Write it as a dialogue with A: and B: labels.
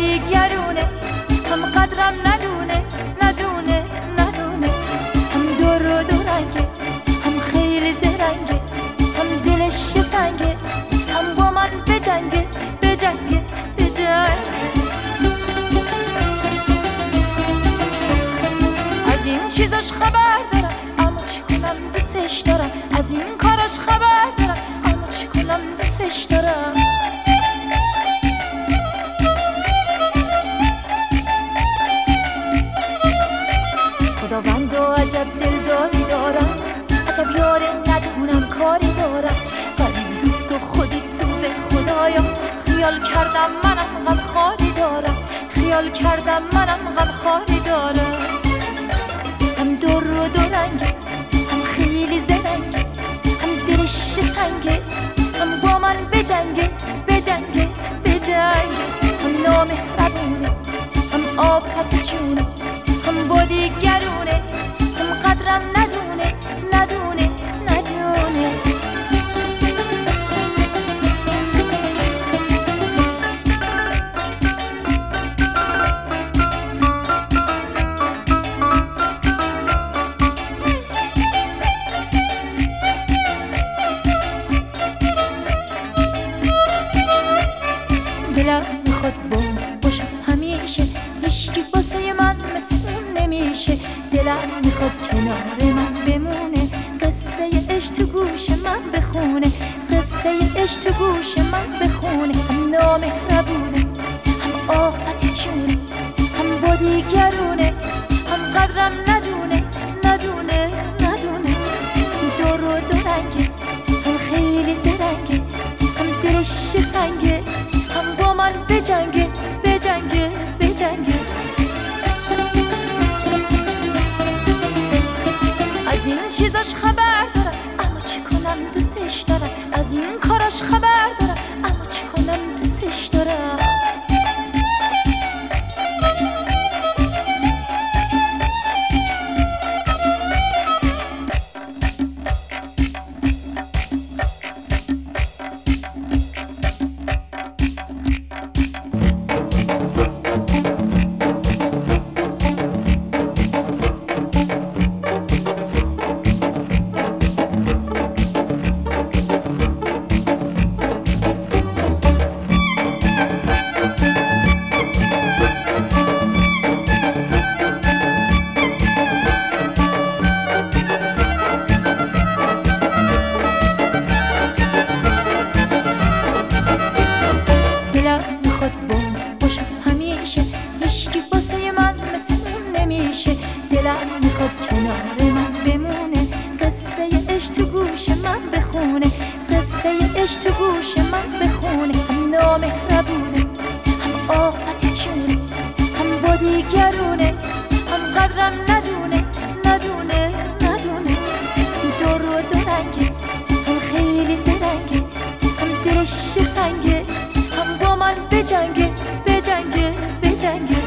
A: دیگرونه. هم قدرم ندونه. خدایا خیال کردم منم غم خاری دارم. خیال کردم منم غم خاری دارم. هم در و دو هم خیلی زرنگ هم دلش سنگه هم با من بجنگه بجنگه بجنگه هم نامهربونه هم آفت جونه هم با دیگرونه دلم می‌خواد بم باشم. همیشه هیچکی واسه من مثل اون نمیشه. دلم می‌خواد کنار من بمونه. قصه عشق تو گوش من بخونه. قصه عشق تو گوش من بخونه. هم نامهربونه هم آفت چونه هم با دیگرونه هم قدرم ندونه ندونه ندونه. دور و دورنگه هم خیلی زرنگه هم دلش سنگه با بجنگه بجنگه بجنگه از این چیزاش خبر می‌خواد بم باشم همیشه هیچکی واسه من مثل اون نمیشه. دلم می‌خواد کنار من بمونه قصه عشق تو گوش من بخونه قصه عشق تو گوش من بخونه. هم نامهربونه هم آفت چونه هم با دیگرونه من بجنگه بجنگه